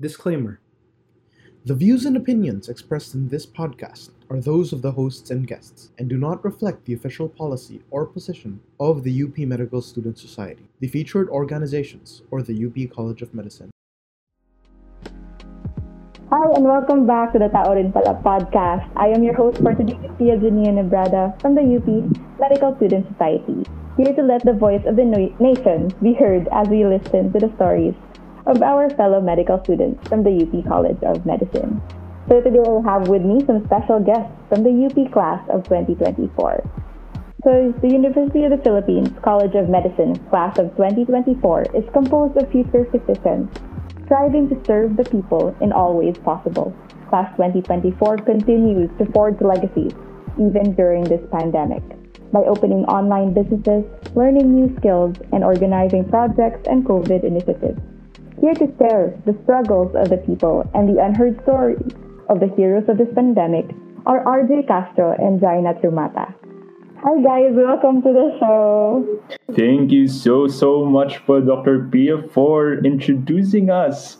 Disclaimer The views and opinions expressed in this podcast are those of the hosts and guests and do not reflect the official policy or position of the UP Medical Student Society, the featured organizations, or the UP College of Medicine. Hi, and welcome back to the Tao Rin Pala podcast. I am your host for today, Tia Jania Nebrada from the UP Medical Student Society, here to let the voice of the nation be heard as we listen to the stories of our fellow medical students from the UP College of Medicine. So today I have with me some special guests from the UP class of 2024. So the University of the Philippines College of Medicine class of 2024 is composed of future physicians striving to serve the people in all ways possible. Class 2024 continues to forge legacies even during this pandemic by opening online businesses, learning new skills, and organizing projects and COVID initiatives. Here to share the struggles of the people and the unheard stories of the heroes of this pandemic are RJ Castro and Jaina Trumata. Hi guys, welcome to the show. Thank you so, so much for Dr. Pia for introducing us.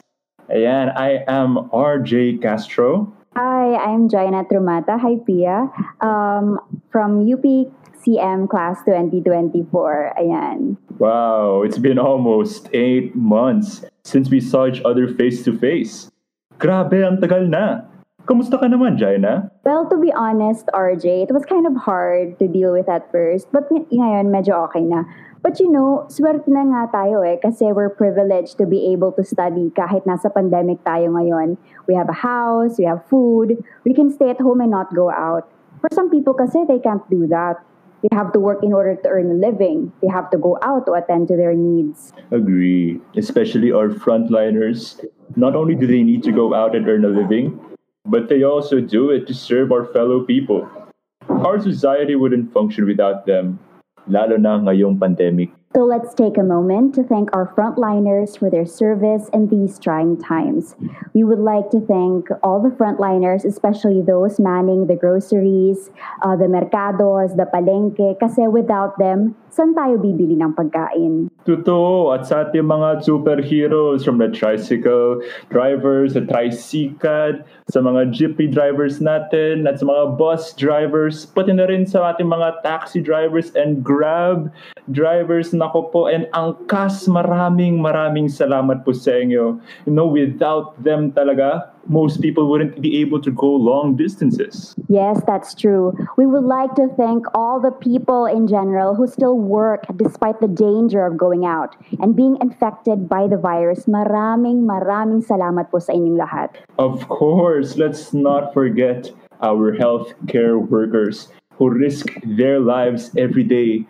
Ayan, I am RJ Castro. Hi, I'm Jaina Trumata. Hi, Pia. Um, from UP CM class 2024. Ayan. Wow, it's been almost eight months since we saw each other face to face. Grabe, ang tagal na. Kamusta ka naman, Jaina? Well, to be honest, RJ, it was kind of hard to deal with at first. But ng- ngayon, medyo okay na. But you know, swerte na nga tayo eh kasi we're privileged to be able to study kahit nasa pandemic tayo ngayon. We have a house, we have food, we can stay at home and not go out. For some people kasi, they can't do that. They have to work in order to earn a living. They have to go out to attend to their needs. Agree. Especially our frontliners. Not only do they need to go out and earn a living, but they also do it to serve our fellow people. Our society wouldn't function without them, lalo na ngayong pandemic. So let's take a moment to thank our frontliners for their service in these trying times. We would like to thank all the frontliners, especially those manning the groceries, uh, the mercados, the palenque, kasi without them, saan tayo bibili ng pagkain? Totoo, at sa ating mga superheroes from the tricycle drivers, the tricycad, sa mga jeepney drivers natin, at sa mga bus drivers, pati na rin sa ating mga taxi drivers and grab drivers, nako po, and angkas, maraming maraming salamat po sa inyo. You know, without them talaga, most people wouldn't be able to go long distances. Yes, that's true. We would like to thank all the people in general who still work despite the danger of going out and being infected by the virus. Maraming maraming salamat po sa inyong lahat. Of course, let's not forget our healthcare workers who risk their lives every day,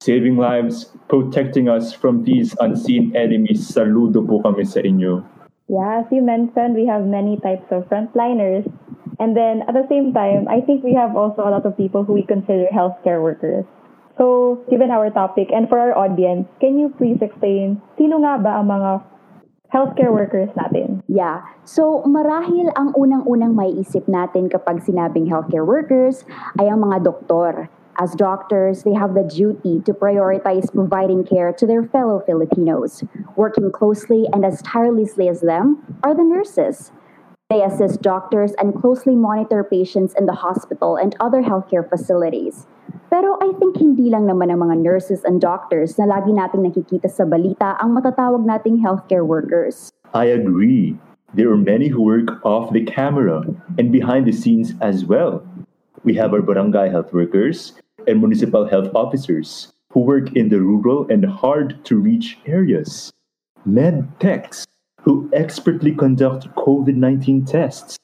saving lives, protecting us from these unseen enemies. Saludo po kami sa inyo. Yeah, as you mentioned, we have many types of frontliners. And then at the same time, I think we have also a lot of people who we consider healthcare workers. So, given our topic and for our audience, can you please explain sino nga ba ang mga healthcare workers natin? Yeah. So, marahil ang unang-unang maiisip natin kapag sinabing healthcare workers ay ang mga doktor. As doctors, they have the duty to prioritize providing care to their fellow Filipinos. Working closely and as tirelessly as them are the nurses. They assist doctors and closely monitor patients in the hospital and other healthcare facilities. Pero I think hindi lang naman ang mga nurses and doctors na lagi nating nakikita sa balita ang matatawag nating healthcare workers. I agree. There are many who work off the camera and behind the scenes as well. We have our barangay health workers and municipal health officers who work in the rural and hard to reach areas. Med techs who expertly conduct COVID 19 tests.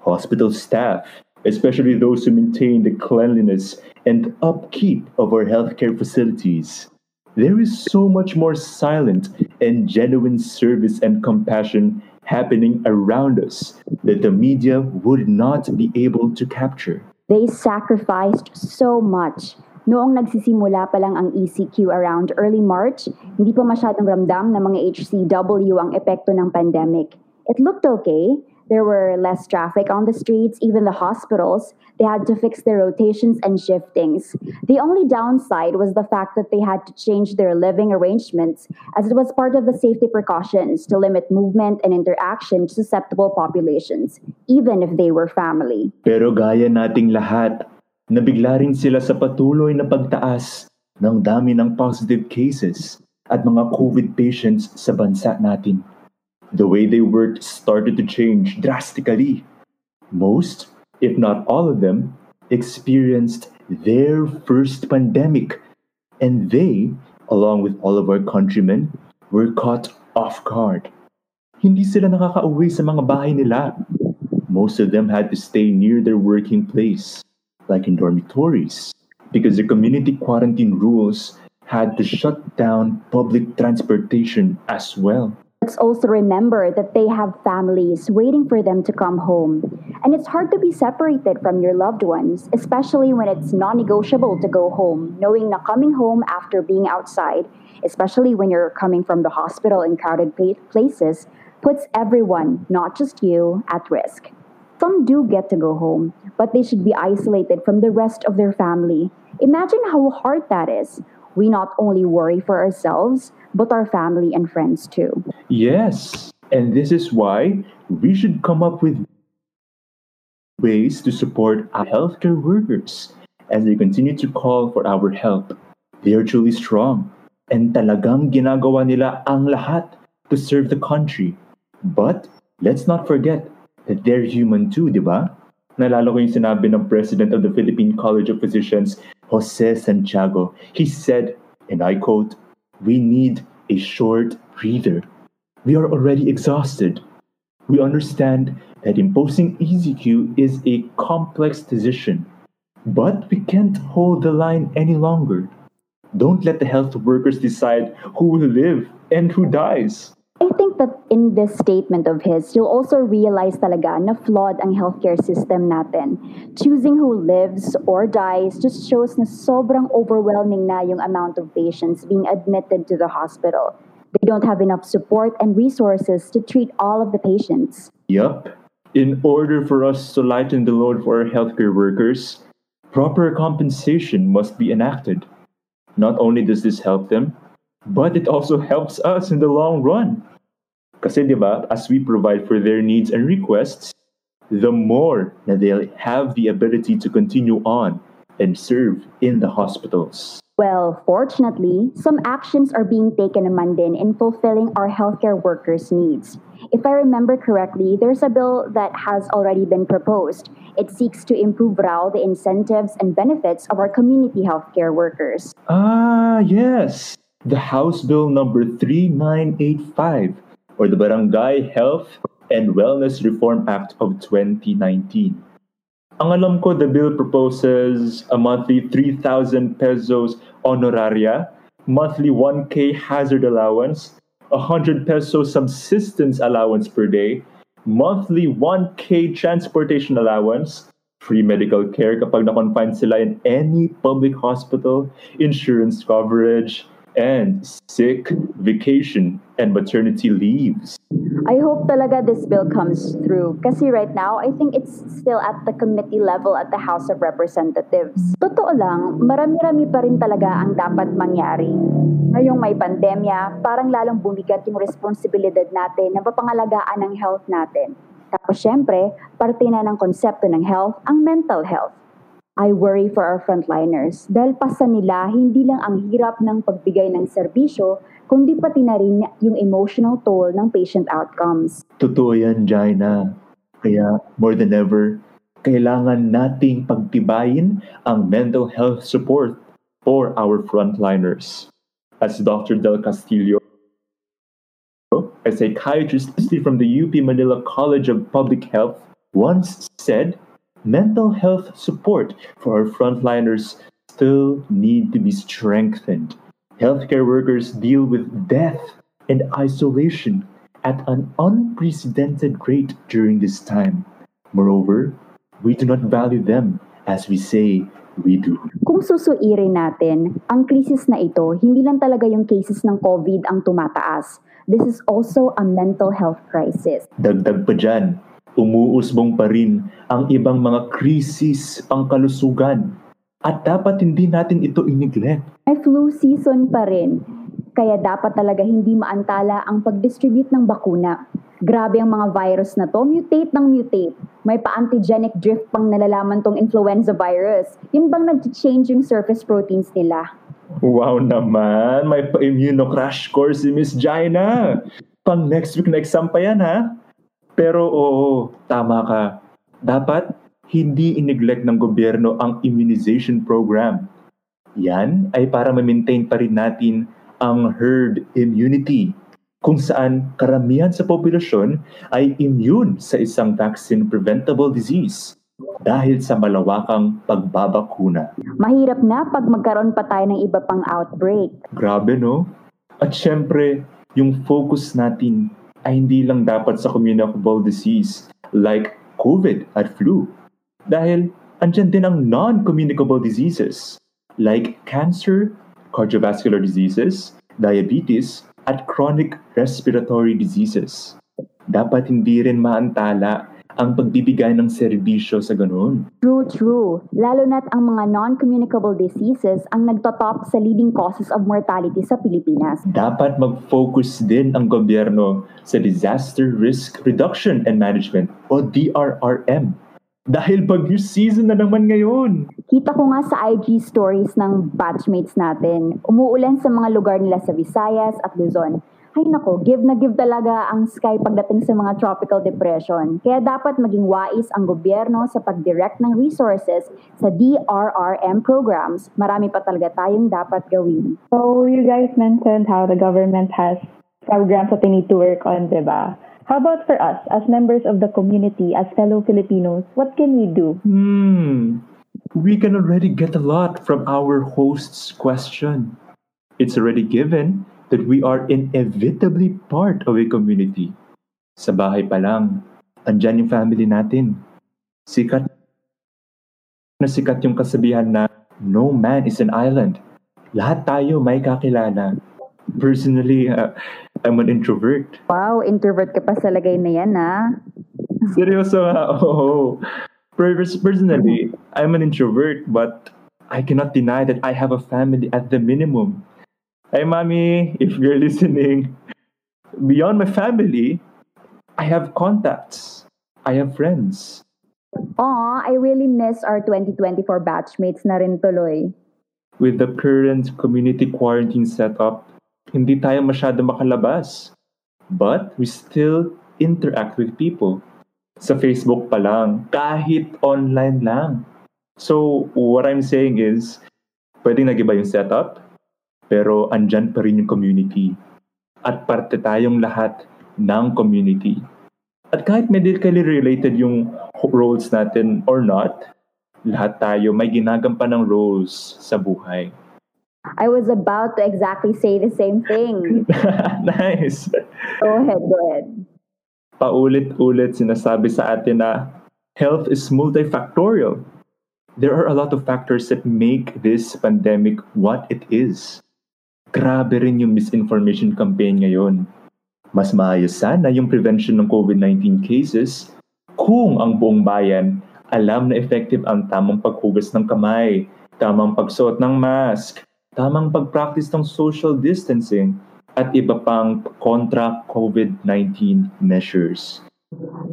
Hospital staff, especially those who maintain the cleanliness and upkeep of our healthcare facilities. There is so much more silent and genuine service and compassion happening around us that the media would not be able to capture. They sacrificed so much. Noong nagsisimula pa lang ang ECQ around early March, hindi pa masyadong ramdam ng mga HCW ang epekto ng pandemic. It looked okay. There were less traffic on the streets, even the hospitals. They had to fix their rotations and shiftings. The only downside was the fact that they had to change their living arrangements as it was part of the safety precautions to limit movement and interaction to susceptible populations, even if they were family. Pero gaya nating lahat, nabigla rin sila sa patuloy na pagtaas ng dami ng positive cases at mga COVID patients sa bansa natin. The way they worked started to change drastically. Most, if not all of them, experienced their first pandemic, and they, along with all of our countrymen, were caught off guard. Hindi sila nakakauwi sa mga bahay nila. Most of them had to stay near their working place, like in dormitories, because the community quarantine rules had to shut down public transportation as well. Let's also remember that they have families waiting for them to come home. And it's hard to be separated from your loved ones, especially when it's non negotiable to go home, knowing that coming home after being outside, especially when you're coming from the hospital in crowded places, puts everyone, not just you, at risk. Some do get to go home, but they should be isolated from the rest of their family. Imagine how hard that is we not only worry for ourselves, but our family and friends too. Yes, and this is why we should come up with ways to support our healthcare workers as they continue to call for our help. They are truly strong and talagang ginagawa nila ang lahat to serve the country. But let's not forget that they're human too, di ba? Nalala ko yung sinabi ng President of the Philippine College of Physicians Jose Santiago. He said, and I quote, We need a short breather. We are already exhausted. We understand that imposing EZQ is a complex decision, but we can't hold the line any longer. Don't let the health workers decide who will live and who dies. I think that in this statement of his, you'll also realize talaga na flawed ang healthcare system natin. Choosing who lives or dies just shows na sobrang overwhelming na yung amount of patients being admitted to the hospital. They don't have enough support and resources to treat all of the patients. Yup. In order for us to lighten the load for our healthcare workers, proper compensation must be enacted. Not only does this help them, but it also helps us in the long run. Kasi di ba, as we provide for their needs and requests, the more that they'll have the ability to continue on and serve in the hospitals. Well, fortunately, some actions are being taken naman din in fulfilling our healthcare workers' needs. If I remember correctly, there's a bill that has already been proposed. It seeks to improve raw the incentives and benefits of our community healthcare workers. Ah, yes. The House Bill number 3985 or the Barangay Health and Wellness Reform Act of 2019. Ang alam ko, the bill proposes a monthly 3,000 pesos honoraria, monthly 1K hazard allowance, 100 peso subsistence allowance per day, monthly 1K transportation allowance, free medical care kapag na-confine sila in any public hospital, insurance coverage, and sick, vacation, and maternity leaves. I hope talaga this bill comes through kasi right now, I think it's still at the committee level at the House of Representatives. Totoo lang, marami-rami pa rin talaga ang dapat mangyari. Ngayong may pandemya, parang lalong bumigat yung responsibilidad natin na mapangalagaan ang health natin. Tapos syempre, parte na ng konsepto ng health ang mental health. I worry for our frontliners dahil pasa nila hindi lang ang hirap ng pagbigay ng serbisyo, kundi pati na rin yung emotional toll ng patient outcomes. Totoo yan, Jaina. Kaya, more than ever, kailangan nating pagtibayin ang mental health support for our frontliners. As Dr. Del Castillo, a psychiatrist from the UP Manila College of Public Health, once said, mental health support for our frontliners still need to be strengthened. Healthcare workers deal with death and isolation at an unprecedented rate during this time. Moreover, we do not value them as we say we do. Kung susuirin natin, ang krisis na ito, hindi lang talaga yung cases ng COVID ang tumataas. This is also a mental health crisis. Dagdag pa dyan, Umuusbong pa rin ang ibang mga krisis pangkalusugan at dapat hindi natin ito i-neglect. May flu season pa rin. Kaya dapat talaga hindi maantala ang pag-distribute ng bakuna. Grabe ang mga virus na to, mutate ng mutate. May pa-antigenic drift pang nalalaman tong influenza virus. Yun bang nag-change yung surface proteins nila? Wow naman, may pa-immunocrash course si Miss Jaina. Pang next week na exam pa yan ha? Pero oo, tama ka. Dapat hindi in-neglect ng gobyerno ang immunization program. Yan ay para ma-maintain pa rin natin ang herd immunity kung saan karamihan sa populasyon ay immune sa isang vaccine preventable disease dahil sa malawakang pagbabakuna. Mahirap na pag magkaroon pa tayo ng iba pang outbreak. Grabe no? At syempre, yung focus natin ay hindi lang dapat sa communicable disease like COVID at flu. Dahil andyan din ang non-communicable diseases like cancer, cardiovascular diseases, diabetes, at chronic respiratory diseases. Dapat hindi rin maantala ang pagbibigay ng serbisyo sa ganun. True, true. Lalo na't ang mga non-communicable diseases ang nagtotop sa leading causes of mortality sa Pilipinas. Dapat mag-focus din ang gobyerno sa Disaster Risk Reduction and Management o DRRM. Dahil bagyo season na naman ngayon. Kita ko nga sa IG stories ng batchmates natin, umuulan sa mga lugar nila sa Visayas at Luzon. Ay nako, give na give talaga ang sky pagdating sa mga tropical depression. Kaya dapat maging wais ang gobyerno sa pag-direct ng resources sa DRRM programs. Marami pa talaga tayong dapat gawin. So, you guys mentioned how the government has programs that they need to work on, di ba? How about for us, as members of the community, as fellow Filipinos, what can we do? Hmm. We can already get a lot from our host's question. It's already given that we are inevitably part of a community. Sa bahay pa lang, andyan yung family natin. Sikat na sikat yung kasabihan na no man is an island. Lahat tayo may kakilala. Personally, uh, I'm an introvert. Wow, introvert ka pa sa lagay na yan, ha? Seryoso nga, oo. Per- Personally, I'm an introvert, but I cannot deny that I have a family at the minimum. Hey, mommy, if you're listening, beyond my family, I have contacts. I have friends. Aw, I really miss our 2024 batchmates na rin tuloy. With the current community quarantine setup, hindi tayo masyado makalabas. But we still interact with people. Sa Facebook pa lang, kahit online lang. So, what I'm saying is, pwedeng nag-iba yung setup, pero andyan pa rin yung community. At parte tayong lahat ng community. At kahit medically related yung roles natin or not, lahat tayo may ginagampan ng roles sa buhay. I was about to exactly say the same thing. nice. Go ahead, go ahead. Paulit-ulit sinasabi sa atin na health is multifactorial. There are a lot of factors that make this pandemic what it is. Grabe rin yung misinformation campaign ngayon. Mas maayos sana yung prevention ng COVID-19 cases kung ang buong bayan alam na effective ang tamang paghugas ng kamay, tamang pagsuot ng mask, tamang pag-practice ng social distancing, at iba pang kontra COVID-19 measures.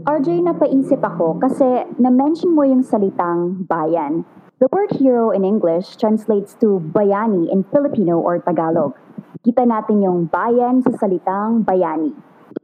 RJ, napaisip ako kasi na-mention mo yung salitang bayan. The word hero in English translates to bayani in Filipino or Tagalog. Kita natin yung bayan sa salitang bayani.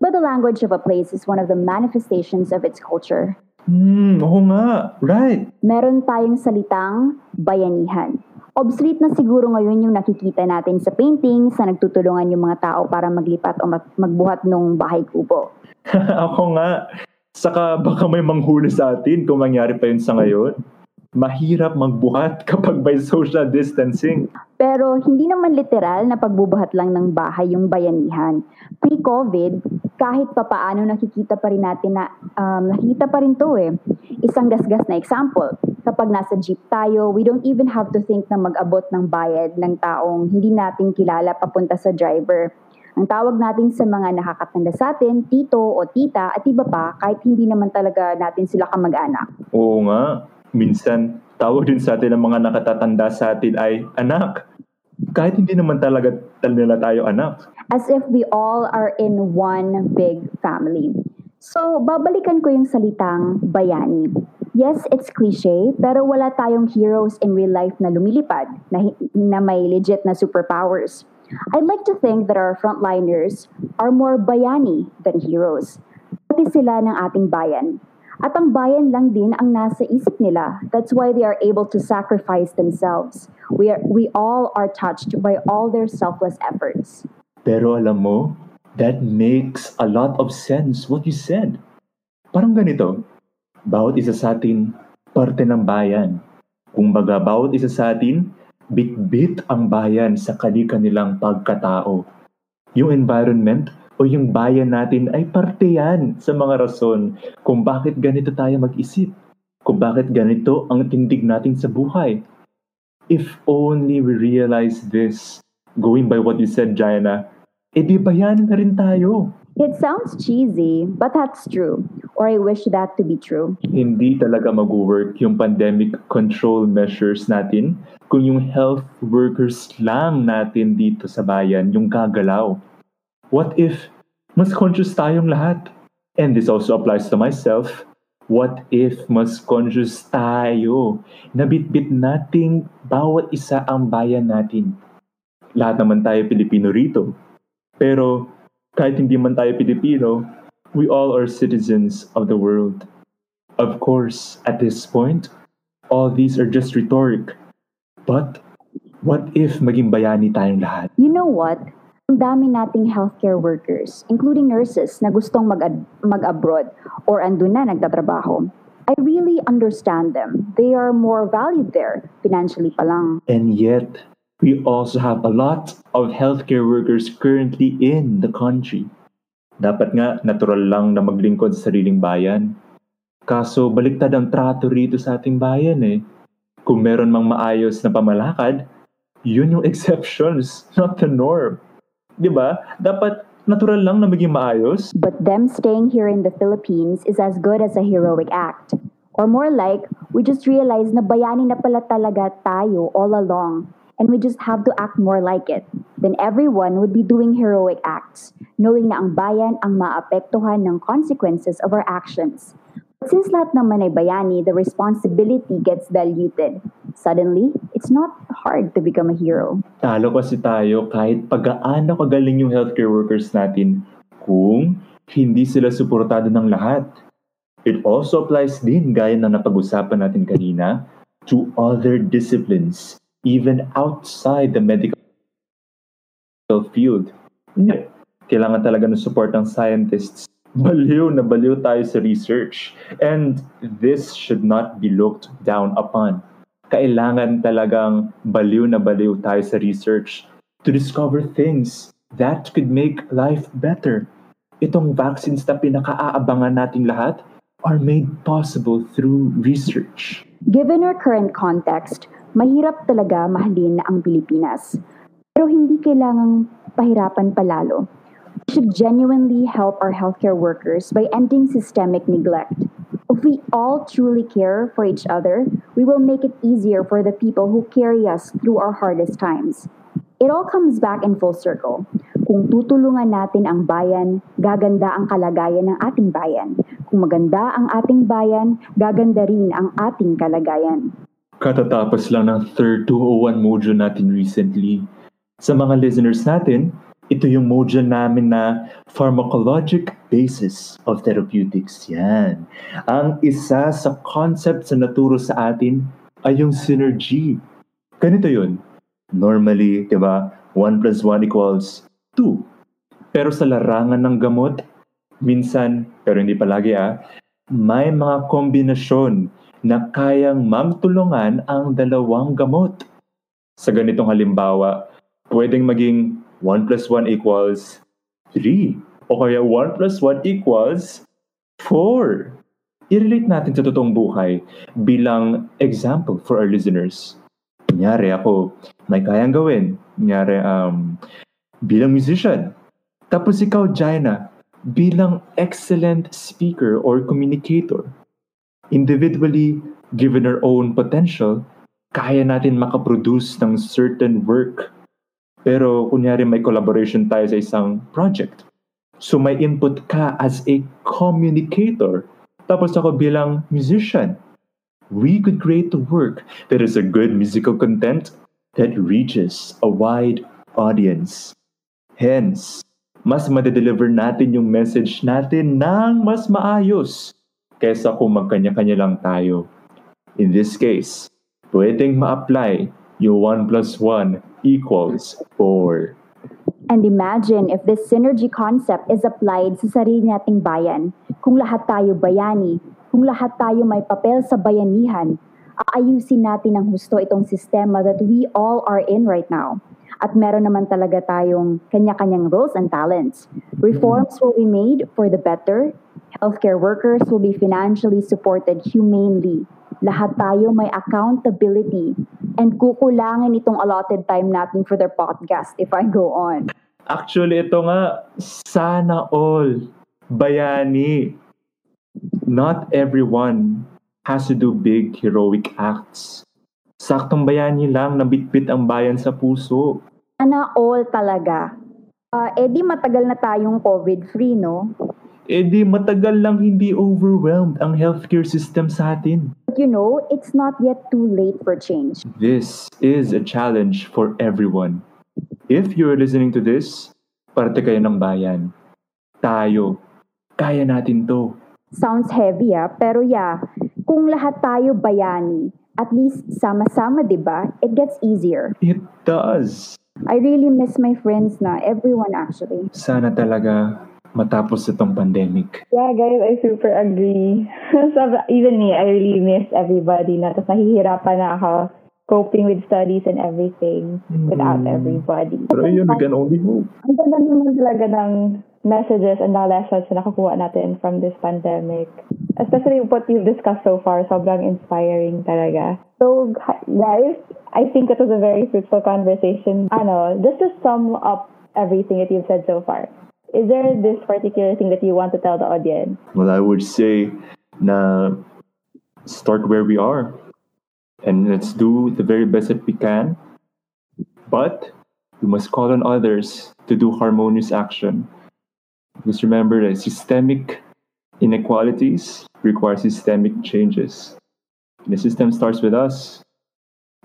But the language of a place is one of the manifestations of its culture. Hmm, oo nga. Right. Meron tayong salitang bayanihan. Obsolete na siguro ngayon yung nakikita natin sa paintings na nagtutulungan yung mga tao para maglipat o mag- magbuhat ng bahay kubo. Ako nga. Saka baka may manghuli sa atin kung mangyari pa yun sa ngayon. Mahirap magbuhat kapag by social distancing. Pero hindi naman literal na pagbubuhat lang ng bahay yung bayanihan. Pre-COVID, kahit papaano nakikita pa rin natin na um, nakikita pa rin to eh. Isang gasgas na example, kapag nasa jeep tayo, we don't even have to think na mag-abot ng bayad ng taong hindi natin kilala papunta sa driver. Ang tawag natin sa mga nakakatanda sa atin, tito o tita at iba pa kahit hindi naman talaga natin sila kamag-anak. Oo nga, minsan tawag din sa atin ng mga nakatatanda sa atin ay anak. Kahit hindi naman talaga nila tayo anak. As if we all are in one big family. So, babalikan ko yung salitang bayani. Yes, it's cliche, pero wala tayong heroes in real life na lumilipad, na, na may legit na superpowers. I'd like to think that our frontliners are more bayani than heroes. Pati sila ng ating bayan. At ang bayan lang din ang nasa isip nila. That's why they are able to sacrifice themselves. We, are, we all are touched by all their selfless efforts. Pero alam mo, that makes a lot of sense what you said. Parang ganito, bawat isa sa atin parte ng bayan. Kung baga, bawat isa sa atin, bit-bit ang bayan sa kani-kanilang pagkatao. Yung environment o yung bayan natin ay parte yan sa mga rason kung bakit ganito tayo mag-isip. Kung bakit ganito ang tindig natin sa buhay. If only we realize this, going by what you said, Jaina, edi bayanin na rin tayo. It sounds cheesy, but that's true. Or I wish that to be true. Hindi talaga mag-work yung pandemic control measures natin kung yung health workers lang natin dito sa bayan yung gagalaw. What if mas conscious tayong lahat? And this also applies to myself. What if mas conscious tayo? Nabitbit nating bawat isa ang bayan natin. Lahat naman tayo Pilipino rito. Pero kahit hindi man tayo Pilipino, we all are citizens of the world. Of course, at this point, all these are just rhetoric. But what if maging bayani tayong lahat? You know what? Ang dami nating healthcare workers, including nurses na gustong mag- mag-abroad or andun na nagtatrabaho. I really understand them. They are more valued there, financially pa lang. And yet, we also have a lot of healthcare workers currently in the country. Dapat nga, natural lang na maglingkod sa sariling bayan. Kaso, baliktad ang trato rito sa ating bayan eh. Kung meron mang maayos na pamalakad, yun yung exceptions, not the norm. Di ba? Dapat natural lang na maging maayos. But them staying here in the Philippines is as good as a heroic act. Or more like, we just realize na bayani na pala talaga tayo all along and we just have to act more like it. Then everyone would be doing heroic acts, knowing na ang bayan ang maapektuhan ng consequences of our actions. Since lahat naman ay bayani, the responsibility gets diluted. Suddenly, it's not hard to become a hero. Talo kasi tayo kahit pag-aano kagaling yung healthcare workers natin kung hindi sila suportado ng lahat. It also applies din, gaya ng napag-usapan natin kanina, to other disciplines, even outside the medical field. Kailangan talaga ng support ng scientists. Baliw na baliw tayo sa research. And this should not be looked down upon. Kailangan talagang baliw na baliw tayo sa research to discover things that could make life better. Itong vaccines na pinakaaabangan nating lahat are made possible through research. Given our current context, mahirap talaga mahalin ang Pilipinas. Pero hindi kailangang pahirapan palalo. Should genuinely help our healthcare workers by ending systemic neglect. If we all truly care for each other, we will make it easier for the people who carry us through our hardest times. It all comes back in full circle. Kung tutulungan natin ang bayan, gaganda ang kalagayan ng ating bayan. Kung maganda ang ating bayan, gaganda rin ang ating kalagayan. Katatapos lang ng third 201 module natin recently. Sa mga listeners natin, ito yung module namin na pharmacologic basis of therapeutics. Yan. Ang isa sa concept sa naturo sa atin ay yung synergy. Ganito yun. Normally, di ba, 1 plus 1 equals 2. Pero sa larangan ng gamot, minsan, pero hindi palagi ah, may mga kombinasyon na kayang magtulungan ang dalawang gamot. Sa ganitong halimbawa, pwedeng maging 1 plus 1 equals 3. O kaya 1 plus 1 equals 4. I-relate natin sa totoong buhay bilang example for our listeners. Kunyari ako, may kayang gawin. Kunyari, um, bilang musician, Tapos ikaw, Jaina, bilang excellent speaker or communicator, individually, given our own potential, kaya natin makaproduce ng certain work. Pero kunyari may collaboration tayo sa isang project. So may input ka as a communicator. Tapos ako bilang musician. We could create a work that is a good musical content that reaches a wide audience. Hence, mas madedeliver natin yung message natin ng mas maayos kaysa kung magkanya-kanya lang tayo. In this case, pwedeng ma-apply yung 1 plus 1 equals 4. And imagine if this synergy concept is applied sa sarili nating bayan. Kung lahat tayo bayani, kung lahat tayo may papel sa bayanihan, aayusin natin ng husto itong sistema that we all are in right now. At meron naman talaga tayong kanya-kanyang roles and talents. Reforms will be made for the better. Healthcare workers will be financially supported humanely. Lahat tayo may accountability and kukulangin itong allotted time natin for their podcast if I go on. Actually, ito nga, sana all bayani. Not everyone has to do big heroic acts. Saktong bayani lang na bitbit ang bayan sa puso. Sana all talaga. Uh, eh di matagal na tayong COVID-free, no? Eh di matagal lang hindi overwhelmed ang healthcare system sa atin. But you know, it's not yet too late for change. This is a challenge for everyone. If you're listening to this, parte kayo ng bayan. Tayo. Kaya natin to. Sounds heavy ah, pero yeah, kung lahat tayo bayani, at least sama-sama, 'di ba? It gets easier. It does. I really miss my friends na, everyone actually. Sana talaga matapos itong pandemic. Yeah, guys, I super agree. so, even me, I really miss everybody na. Tapos nahihirapan na ako coping with studies and everything without Mm. everybody. Pero yun, we can only hope. Ang ganda naman talaga ng messages and the lessons na nakakuha natin from this pandemic. Especially what we've discussed so far, sobrang inspiring talaga. So, guys, I think it was a very fruitful conversation. Ano, just to sum up everything that you've said so far, is there this particular thing that you want to tell the audience? Well, I would say na start where we are. And let's do the very best that we can. But we must call on others to do harmonious action. Because remember that systemic inequalities require systemic changes. And the system starts with us.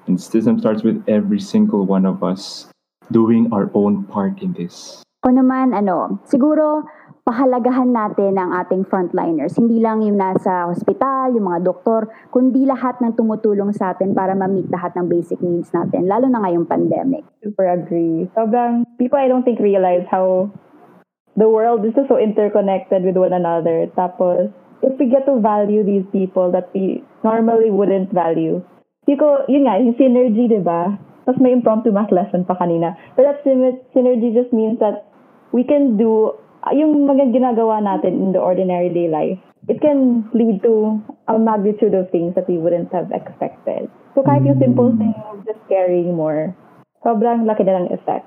And the system starts with every single one of us doing our own part in this. O naman, ano, siguro, pahalagahan natin ang ating frontliners. Hindi lang yung nasa hospital, yung mga doktor, kundi lahat ng tumutulong sa atin para ma-meet lahat ng basic needs natin, lalo na ngayong pandemic. Super agree. Sobrang, people I don't think realize how the world is just so interconnected with one another. Tapos, if we get to value these people that we normally wouldn't value, Siko, yun nga, yung synergy, di ba? Tapos may impromptu math lesson pa kanina. But that synergy just means that we can do uh, yung mga ginagawa natin in the ordinary day life. It can lead to a magnitude of things that we wouldn't have expected. So kahit yung simple thing of just caring more, sobrang laki na ng effect.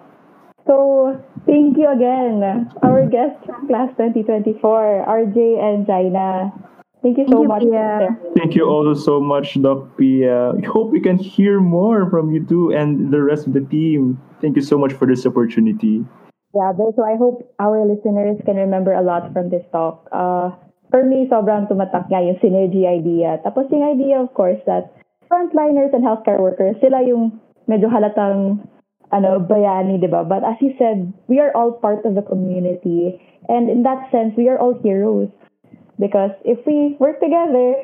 So, thank you again, our guests from class 2024, RJ and Jaina. Thank you so Thank you, much. Pia. Thank you also so much, Doc Pia. I hope we can hear more from you too and the rest of the team. Thank you so much for this opportunity. Yeah, there- so I hope our listeners can remember a lot from this talk. Uh, for me, sobrang tumatak nga yung synergy idea. Tapos yung idea, of course, that frontliners and healthcare workers, sila yung medyo halatang ano, bayani, di ba? But as you said, we are all part of the community. And in that sense, we are all heroes. Because if we work together,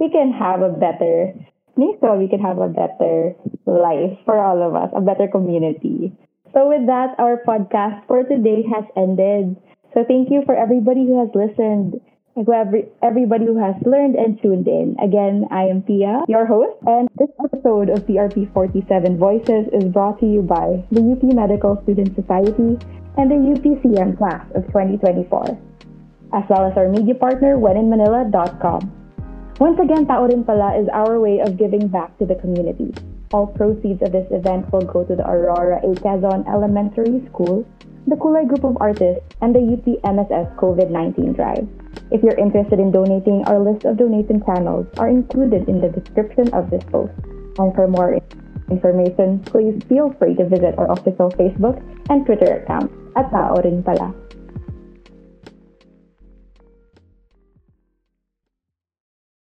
we can have a better, so we can have a better life for all of us, a better community. So with that, our podcast for today has ended. So thank you for everybody who has listened, and who everybody who has learned and tuned in. Again, I am Pia, your host, and this episode of PRP 47 Voices is brought to you by the UP Medical Student Society and the UPCM class of 2024, as well as our media partner, wheninmanila.com. Once again, Tao Rin Pala is our way of giving back to the community. All proceeds of this event will go to the Aurora A. Quezon Elementary School, the Kulay Group of Artists, and the UP MSS COVID-19 Drive. If you're interested in donating, our list of donation channels are included in the description of this post. And for more information, please feel free to visit our official Facebook and Twitter accounts at Tao Rin Pala.